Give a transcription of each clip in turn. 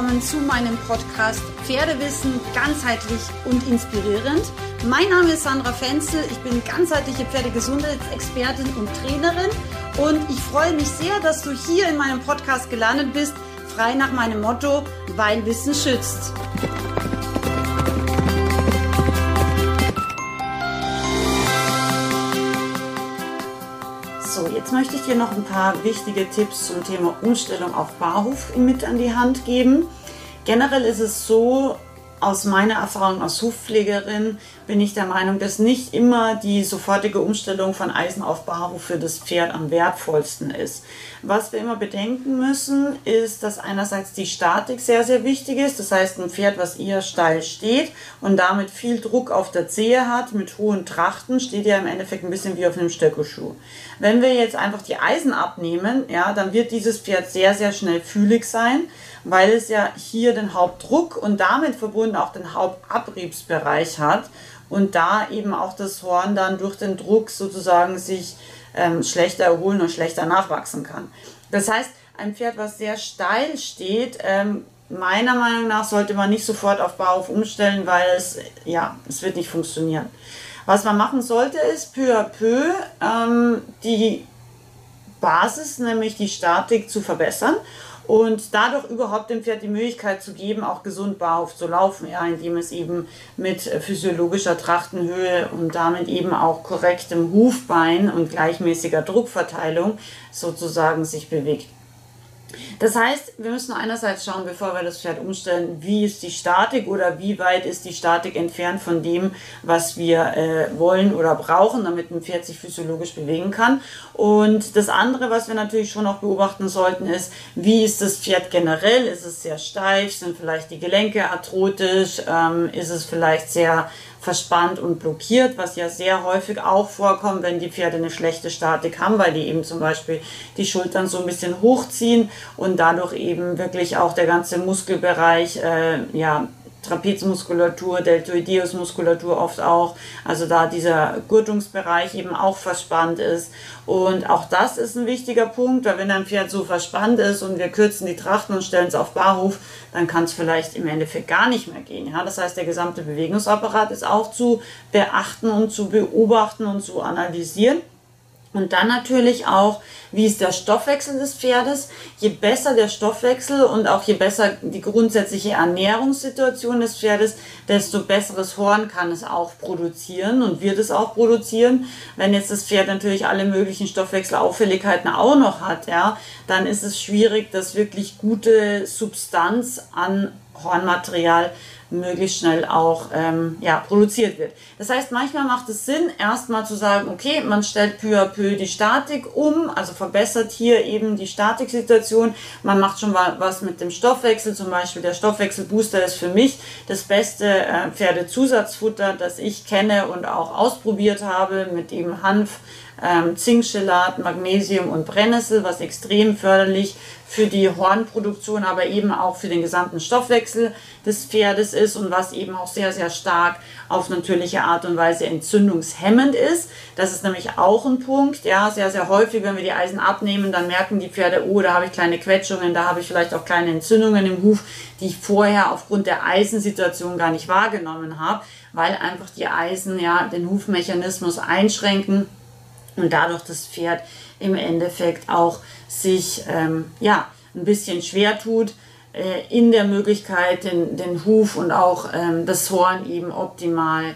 willkommen zu meinem Podcast Pferdewissen ganzheitlich und inspirierend. Mein Name ist Sandra Fenzel, ich bin ganzheitliche Pferdegesundheitsexpertin und Trainerin und ich freue mich sehr, dass du hier in meinem Podcast gelandet bist, frei nach meinem Motto, weil Wissen schützt. So, jetzt möchte ich dir noch ein paar wichtige Tipps zum Thema Umstellung auf Barhof mit an die Hand geben. Generell ist es so, aus meiner Erfahrung als Hufpflegerin bin ich der Meinung, dass nicht immer die sofortige Umstellung von Eisen auf Barhof für das Pferd am wertvollsten ist. Was wir immer bedenken müssen, ist, dass einerseits die Statik sehr, sehr wichtig ist. Das heißt, ein Pferd, was eher steil steht und damit viel Druck auf der Zehe hat, mit hohen Trachten, steht ja im Endeffekt ein bisschen wie auf einem Stöckelschuh. Wenn wir jetzt einfach die Eisen abnehmen, ja, dann wird dieses Pferd sehr, sehr schnell fühlig sein weil es ja hier den Hauptdruck und damit verbunden auch den Hauptabriebsbereich hat und da eben auch das Horn dann durch den Druck sozusagen sich ähm, schlechter erholen und schlechter nachwachsen kann. Das heißt, ein Pferd, was sehr steil steht, ähm, meiner Meinung nach sollte man nicht sofort auf Bauhof umstellen, weil es, ja, es wird nicht funktionieren. Was man machen sollte, ist peu à peu ähm, die Basis, nämlich die Statik zu verbessern und dadurch überhaupt dem Pferd die Möglichkeit zu geben, auch gesund barhof zu laufen, ja, indem es eben mit physiologischer Trachtenhöhe und damit eben auch korrektem Hufbein und gleichmäßiger Druckverteilung sozusagen sich bewegt. Das heißt, wir müssen einerseits schauen, bevor wir das Pferd umstellen, wie ist die Statik oder wie weit ist die Statik entfernt von dem, was wir äh, wollen oder brauchen, damit ein Pferd sich physiologisch bewegen kann. Und das andere, was wir natürlich schon auch beobachten sollten, ist, wie ist das Pferd generell? Ist es sehr steif? Sind vielleicht die Gelenke arthrotisch? Ähm, ist es vielleicht sehr verspannt und blockiert, was ja sehr häufig auch vorkommt, wenn die Pferde eine schlechte Statik haben, weil die eben zum Beispiel die Schultern so ein bisschen hochziehen und dadurch eben wirklich auch der ganze Muskelbereich äh, ja, Trapezmuskulatur, Deltoideusmuskulatur oft auch, also da dieser Gurtungsbereich eben auch verspannt ist. Und auch das ist ein wichtiger Punkt, weil wenn ein Pferd so verspannt ist und wir kürzen die Trachten und stellen es auf Barhof, dann kann es vielleicht im Endeffekt gar nicht mehr gehen. Ja? Das heißt, der gesamte Bewegungsapparat ist auch zu beachten und zu beobachten und zu analysieren. Und dann natürlich auch, wie ist der Stoffwechsel des Pferdes. Je besser der Stoffwechsel und auch je besser die grundsätzliche Ernährungssituation des Pferdes, desto besseres Horn kann es auch produzieren und wird es auch produzieren. Wenn jetzt das Pferd natürlich alle möglichen Stoffwechselauffälligkeiten auch noch hat, ja, dann ist es schwierig, dass wirklich gute Substanz an Hornmaterial möglichst schnell auch ähm, ja, produziert wird. Das heißt, manchmal macht es Sinn, erstmal zu sagen, okay, man stellt peu à peu die Statik um, also verbessert hier eben die Statiksituation. Man macht schon mal was mit dem Stoffwechsel, zum Beispiel der Stoffwechselbooster ist für mich das beste äh, Pferdezusatzfutter, das ich kenne und auch ausprobiert habe mit eben Hanf, ähm, Zinkchelat, Magnesium und Brennnessel, was extrem förderlich für die Hornproduktion, aber eben auch für den gesamten Stoffwechsel des Pferdes ist und was eben auch sehr, sehr stark auf natürliche Art und Weise entzündungshemmend ist. Das ist nämlich auch ein Punkt. Ja, sehr, sehr häufig, wenn wir die Eisen abnehmen, dann merken die Pferde, oh, da habe ich kleine Quetschungen, da habe ich vielleicht auch kleine Entzündungen im Huf, die ich vorher aufgrund der Eisensituation gar nicht wahrgenommen habe, weil einfach die Eisen ja den Hufmechanismus einschränken und dadurch das Pferd im Endeffekt auch sich ähm, ja, ein bisschen schwer tut, äh, in der Möglichkeit, den, den Huf und auch ähm, das Horn eben optimal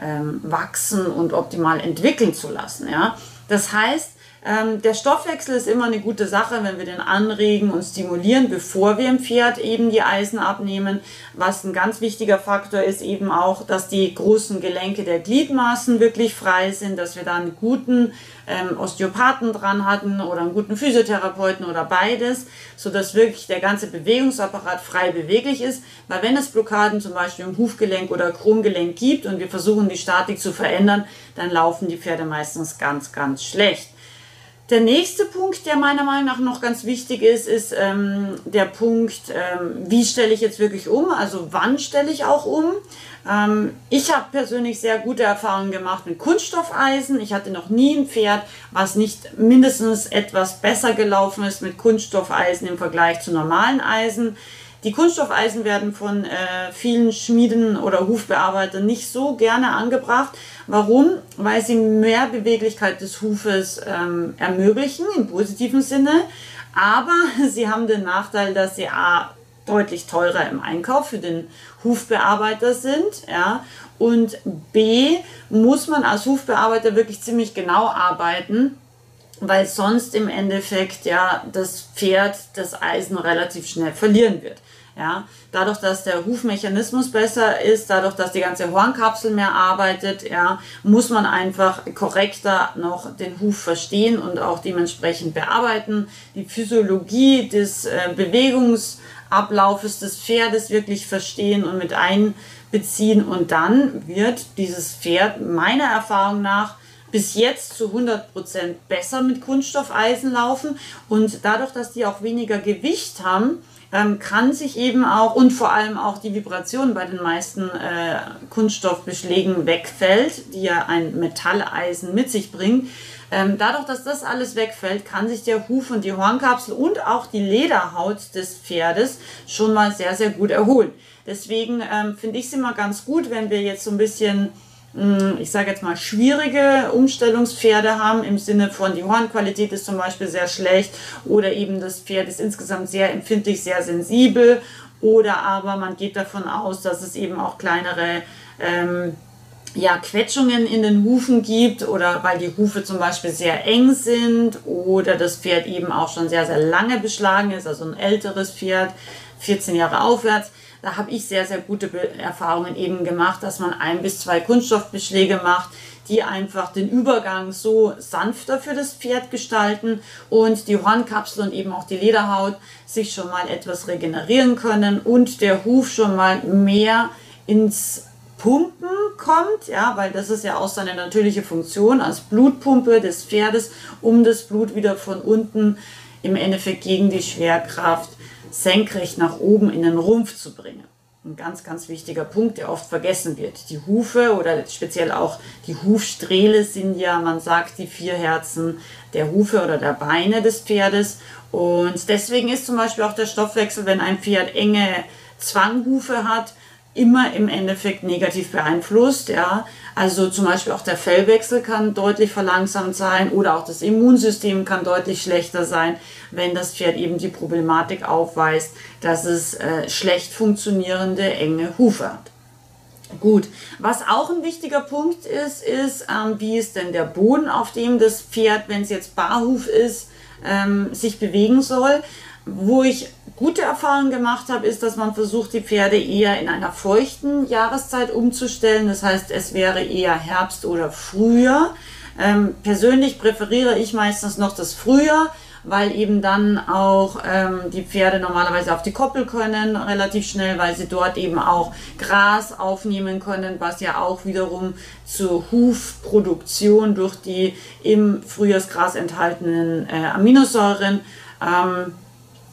ähm, wachsen und optimal entwickeln zu lassen. Ja? Das heißt, ähm, der Stoffwechsel ist immer eine gute Sache, wenn wir den anregen und stimulieren, bevor wir im Pferd eben die Eisen abnehmen. Was ein ganz wichtiger Faktor ist eben auch, dass die großen Gelenke der Gliedmaßen wirklich frei sind, dass wir da einen guten ähm, Osteopathen dran hatten oder einen guten Physiotherapeuten oder beides, sodass wirklich der ganze Bewegungsapparat frei beweglich ist. Weil wenn es Blockaden zum Beispiel im Hufgelenk oder Krummgelenk gibt und wir versuchen die Statik zu verändern, dann laufen die Pferde meistens ganz, ganz schlecht. Der nächste Punkt, der meiner Meinung nach noch ganz wichtig ist, ist ähm, der Punkt, ähm, wie stelle ich jetzt wirklich um? Also wann stelle ich auch um? Ähm, ich habe persönlich sehr gute Erfahrungen gemacht mit Kunststoffeisen. Ich hatte noch nie ein Pferd, was nicht mindestens etwas besser gelaufen ist mit Kunststoffeisen im Vergleich zu normalen Eisen. Die Kunststoffeisen werden von äh, vielen Schmieden oder Hufbearbeitern nicht so gerne angebracht. Warum? Weil sie mehr Beweglichkeit des Hufes ähm, ermöglichen, im positiven Sinne. Aber sie haben den Nachteil, dass sie A, deutlich teurer im Einkauf für den Hufbearbeiter sind. Ja. Und B, muss man als Hufbearbeiter wirklich ziemlich genau arbeiten, weil sonst im Endeffekt ja das Pferd das Eisen relativ schnell verlieren wird. Ja, dadurch, dass der Hufmechanismus besser ist, dadurch, dass die ganze Hornkapsel mehr arbeitet, ja, muss man einfach korrekter noch den Huf verstehen und auch dementsprechend bearbeiten. Die Physiologie des äh, Bewegungsablaufes des Pferdes wirklich verstehen und mit einbeziehen. Und dann wird dieses Pferd meiner Erfahrung nach bis jetzt zu 100% besser mit Kunststoffeisen laufen. Und dadurch, dass die auch weniger Gewicht haben, ähm, kann sich eben auch und vor allem auch die Vibration bei den meisten äh, Kunststoffbeschlägen wegfällt, die ja ein Metalleisen mit sich bringt. Ähm, dadurch, dass das alles wegfällt, kann sich der Huf und die Hornkapsel und auch die Lederhaut des Pferdes schon mal sehr, sehr gut erholen. Deswegen ähm, finde ich es immer ganz gut, wenn wir jetzt so ein bisschen ich sage jetzt mal, schwierige Umstellungspferde haben, im Sinne von die Hornqualität ist zum Beispiel sehr schlecht oder eben das Pferd ist insgesamt sehr empfindlich, sehr sensibel oder aber man geht davon aus, dass es eben auch kleinere ähm, ja, Quetschungen in den Hufen gibt oder weil die Hufe zum Beispiel sehr eng sind oder das Pferd eben auch schon sehr, sehr lange beschlagen ist, also ein älteres Pferd, 14 Jahre aufwärts da habe ich sehr, sehr gute Erfahrungen eben gemacht, dass man ein bis zwei Kunststoffbeschläge macht, die einfach den Übergang so sanfter für das Pferd gestalten und die Hornkapsel und eben auch die Lederhaut sich schon mal etwas regenerieren können und der Huf schon mal mehr ins Pumpen kommt, ja, weil das ist ja auch seine natürliche Funktion als Blutpumpe des Pferdes, um das Blut wieder von unten im Endeffekt gegen die Schwerkraft senkrecht nach oben in den Rumpf zu bringen. Ein ganz, ganz wichtiger Punkt, der oft vergessen wird. Die Hufe oder speziell auch die Hufsträhle sind ja, man sagt, die vier Herzen der Hufe oder der Beine des Pferdes. Und deswegen ist zum Beispiel auch der Stoffwechsel, wenn ein Pferd enge Zwanghufe hat, immer im Endeffekt negativ beeinflusst. Ja. Also zum Beispiel auch der Fellwechsel kann deutlich verlangsamt sein oder auch das Immunsystem kann deutlich schlechter sein, wenn das Pferd eben die Problematik aufweist, dass es äh, schlecht funktionierende enge Hufe hat. Gut, was auch ein wichtiger Punkt ist, ist, ähm, wie ist denn der Boden, auf dem das Pferd, wenn es jetzt Barhuf ist, ähm, sich bewegen soll. Wo ich gute Erfahrungen gemacht habe, ist, dass man versucht, die Pferde eher in einer feuchten Jahreszeit umzustellen. Das heißt, es wäre eher Herbst oder Frühjahr. Ähm, persönlich präferiere ich meistens noch das Frühjahr, weil eben dann auch ähm, die Pferde normalerweise auf die Koppel können, relativ schnell, weil sie dort eben auch Gras aufnehmen können, was ja auch wiederum zur Hufproduktion durch die im Frühjahrsgras enthaltenen äh, Aminosäuren ähm,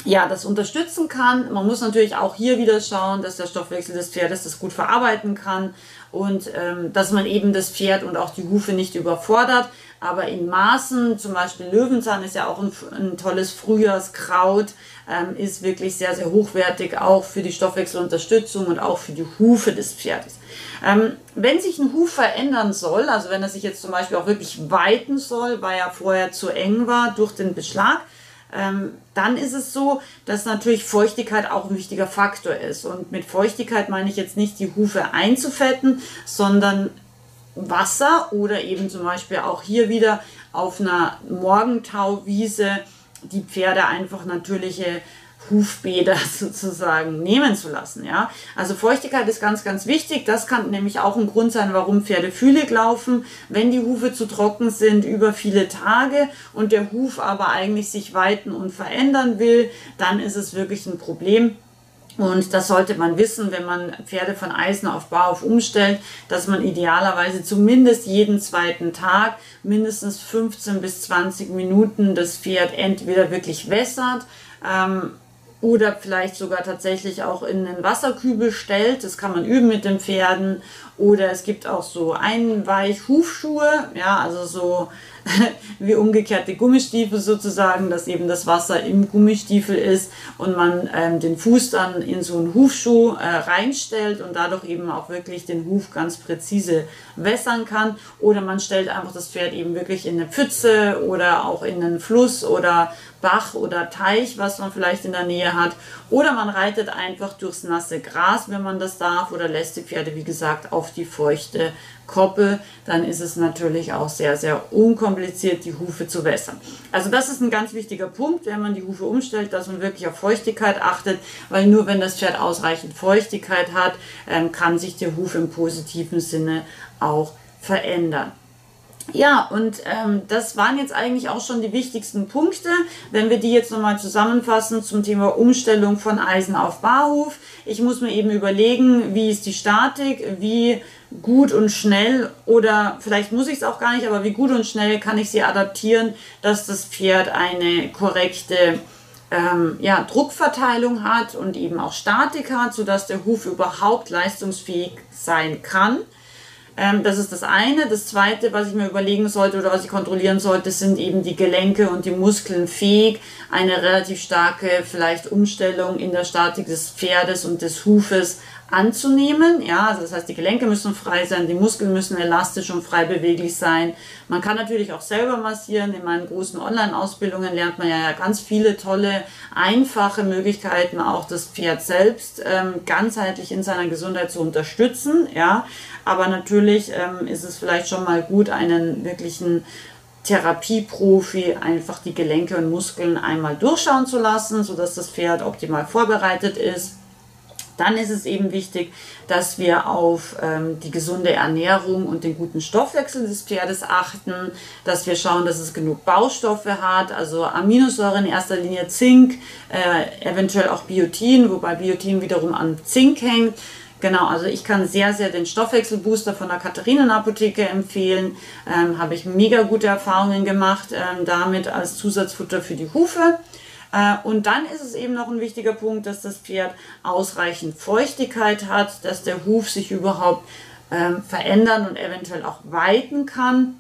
ja, das unterstützen kann. Man muss natürlich auch hier wieder schauen, dass der Stoffwechsel des Pferdes das gut verarbeiten kann und ähm, dass man eben das Pferd und auch die Hufe nicht überfordert. Aber in Maßen, zum Beispiel Löwenzahn ist ja auch ein, ein tolles Frühjahrskraut, ähm, ist wirklich sehr, sehr hochwertig, auch für die Stoffwechselunterstützung und auch für die Hufe des Pferdes. Ähm, wenn sich ein Huf verändern soll, also wenn er sich jetzt zum Beispiel auch wirklich weiten soll, weil er vorher zu eng war durch den Beschlag, ähm, dann ist es so, dass natürlich Feuchtigkeit auch ein wichtiger Faktor ist. Und mit Feuchtigkeit meine ich jetzt nicht die Hufe einzufetten, sondern Wasser oder eben zum Beispiel auch hier wieder auf einer Morgentauwiese die Pferde einfach natürliche Hufbäder sozusagen nehmen zu lassen. Ja? Also Feuchtigkeit ist ganz, ganz wichtig. Das kann nämlich auch ein Grund sein, warum Pferde fühlig laufen, wenn die Hufe zu trocken sind über viele Tage und der Huf aber eigentlich sich weiten und verändern will, dann ist es wirklich ein Problem. Und das sollte man wissen, wenn man Pferde von Eisen auf Bauhof umstellt, dass man idealerweise zumindest jeden zweiten Tag mindestens 15 bis 20 Minuten das Pferd entweder wirklich wässert, ähm, oder vielleicht sogar tatsächlich auch in einen Wasserkübel stellt. Das kann man üben mit den Pferden. Oder es gibt auch so Einweichhufschuhe, ja, also so wie umgekehrte Gummistiefel sozusagen, dass eben das Wasser im Gummistiefel ist und man ähm, den Fuß dann in so einen Hufschuh äh, reinstellt und dadurch eben auch wirklich den Huf ganz präzise wässern kann. Oder man stellt einfach das Pferd eben wirklich in eine Pfütze oder auch in einen Fluss oder Bach oder Teich, was man vielleicht in der Nähe hat. Oder man reitet einfach durchs nasse Gras, wenn man das darf, oder lässt die Pferde, wie gesagt, auf die feuchte Koppel. Dann ist es natürlich auch sehr, sehr unkompliziert, die Hufe zu wässern. Also das ist ein ganz wichtiger Punkt, wenn man die Hufe umstellt, dass man wirklich auf Feuchtigkeit achtet, weil nur wenn das Pferd ausreichend Feuchtigkeit hat, ähm, kann sich der Huf im positiven Sinne auch verändern. Ja, und ähm, das waren jetzt eigentlich auch schon die wichtigsten Punkte. Wenn wir die jetzt nochmal zusammenfassen zum Thema Umstellung von Eisen auf Barhof. Ich muss mir eben überlegen, wie ist die Statik, wie gut und schnell oder vielleicht muss ich es auch gar nicht, aber wie gut und schnell kann ich sie adaptieren, dass das Pferd eine korrekte ähm, ja, Druckverteilung hat und eben auch Statik hat, sodass der Huf überhaupt leistungsfähig sein kann. Ähm, das ist das eine. Das zweite, was ich mir überlegen sollte oder was ich kontrollieren sollte, sind eben die Gelenke und die Muskeln fähig, eine relativ starke vielleicht Umstellung in der Statik des Pferdes und des Hufes anzunehmen. Ja, also das heißt, die Gelenke müssen frei sein, die Muskeln müssen elastisch und frei beweglich sein. Man kann natürlich auch selber massieren. In meinen großen Online-Ausbildungen lernt man ja ganz viele tolle, einfache Möglichkeiten, auch das Pferd selbst ähm, ganzheitlich in seiner Gesundheit zu unterstützen. Ja, aber natürlich ähm, ist es vielleicht schon mal gut, einen wirklichen Therapieprofi einfach die Gelenke und Muskeln einmal durchschauen zu lassen, sodass das Pferd optimal vorbereitet ist dann ist es eben wichtig, dass wir auf ähm, die gesunde Ernährung und den guten Stoffwechsel des Pferdes achten, dass wir schauen, dass es genug Baustoffe hat, also Aminosäuren in erster Linie Zink, äh, eventuell auch Biotin, wobei Biotin wiederum an Zink hängt. Genau, also ich kann sehr, sehr den Stoffwechselbooster von der Katharinen-Apotheke empfehlen. Ähm, Habe ich mega gute Erfahrungen gemacht ähm, damit als Zusatzfutter für die Hufe. Äh, und dann ist es eben noch ein wichtiger Punkt, dass das Pferd ausreichend Feuchtigkeit hat, dass der Huf sich überhaupt ähm, verändern und eventuell auch weiten kann,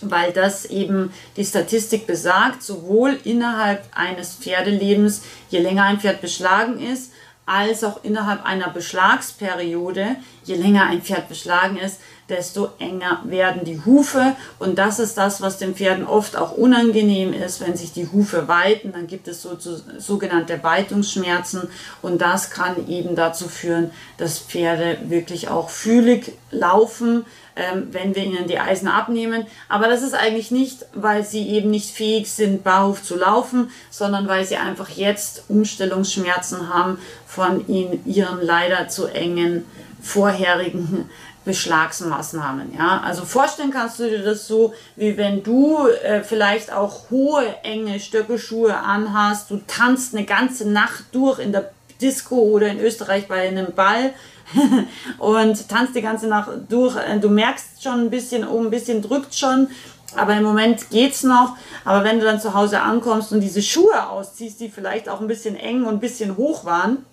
weil das eben die Statistik besagt, sowohl innerhalb eines Pferdelebens, je länger ein Pferd beschlagen ist, als auch innerhalb einer Beschlagsperiode, je länger ein Pferd beschlagen ist, desto enger werden die Hufe. Und das ist das, was den Pferden oft auch unangenehm ist, wenn sich die Hufe weiten. Dann gibt es so, so, sogenannte Weitungsschmerzen. Und das kann eben dazu führen, dass Pferde wirklich auch fühlig laufen, ähm, wenn wir ihnen die Eisen abnehmen. Aber das ist eigentlich nicht, weil sie eben nicht fähig sind, barhof zu laufen, sondern weil sie einfach jetzt Umstellungsschmerzen haben von ihnen, ihren leider zu engen vorherigen Beschlagsmaßnahmen. Ja? Also vorstellen kannst du dir das so, wie wenn du äh, vielleicht auch hohe, enge Stöckelschuhe anhast, du tanzt eine ganze Nacht durch in der Disco oder in Österreich bei einem Ball und tanzt die ganze Nacht durch. Äh, du merkst schon ein bisschen, oh, ein bisschen drückt schon, aber im Moment geht's noch. Aber wenn du dann zu Hause ankommst und diese Schuhe ausziehst, die vielleicht auch ein bisschen eng und ein bisschen hoch waren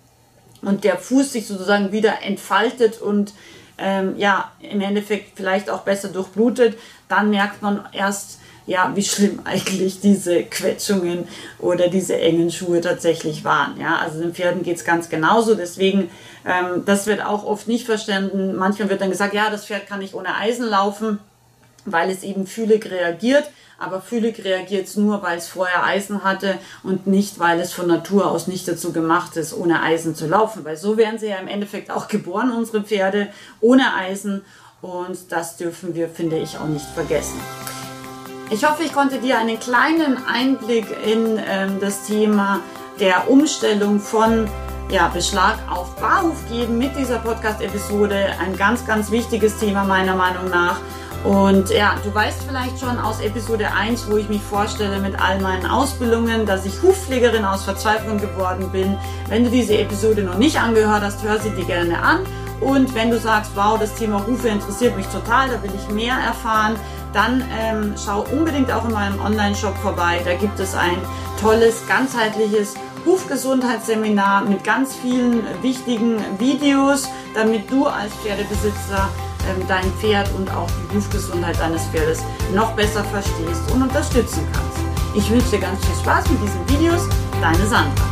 und der Fuß sich sozusagen wieder entfaltet und ähm, ja, im Endeffekt vielleicht auch besser durchblutet, dann merkt man erst, ja, wie schlimm eigentlich diese Quetschungen oder diese engen Schuhe tatsächlich waren. Ja, also den Pferden geht es ganz genauso. Deswegen, ähm, das wird auch oft nicht verstanden. Manchmal wird dann gesagt, ja, das Pferd kann nicht ohne Eisen laufen, weil es eben fühlig reagiert aber Fühlig reagiert es nur, weil es vorher Eisen hatte und nicht, weil es von Natur aus nicht dazu gemacht ist, ohne Eisen zu laufen. Weil so werden sie ja im Endeffekt auch geboren, unsere Pferde, ohne Eisen. Und das dürfen wir, finde ich, auch nicht vergessen. Ich hoffe, ich konnte dir einen kleinen Einblick in ähm, das Thema der Umstellung von ja, Beschlag auf Barhof geben mit dieser Podcast-Episode. Ein ganz, ganz wichtiges Thema meiner Meinung nach. Und ja, du weißt vielleicht schon aus Episode 1, wo ich mich vorstelle mit all meinen Ausbildungen, dass ich Hufpflegerin aus Verzweiflung geworden bin. Wenn du diese Episode noch nicht angehört hast, hör sie dir gerne an. Und wenn du sagst, wow, das Thema Hufe interessiert mich total, da will ich mehr erfahren, dann ähm, schau unbedingt auch in meinem Online-Shop vorbei. Da gibt es ein tolles, ganzheitliches Hufgesundheitsseminar mit ganz vielen wichtigen Videos, damit du als Pferdebesitzer dein Pferd und auch die Hufgesundheit deines Pferdes noch besser verstehst und unterstützen kannst. Ich wünsche dir ganz viel Spaß mit diesen Videos. Deine Sandra.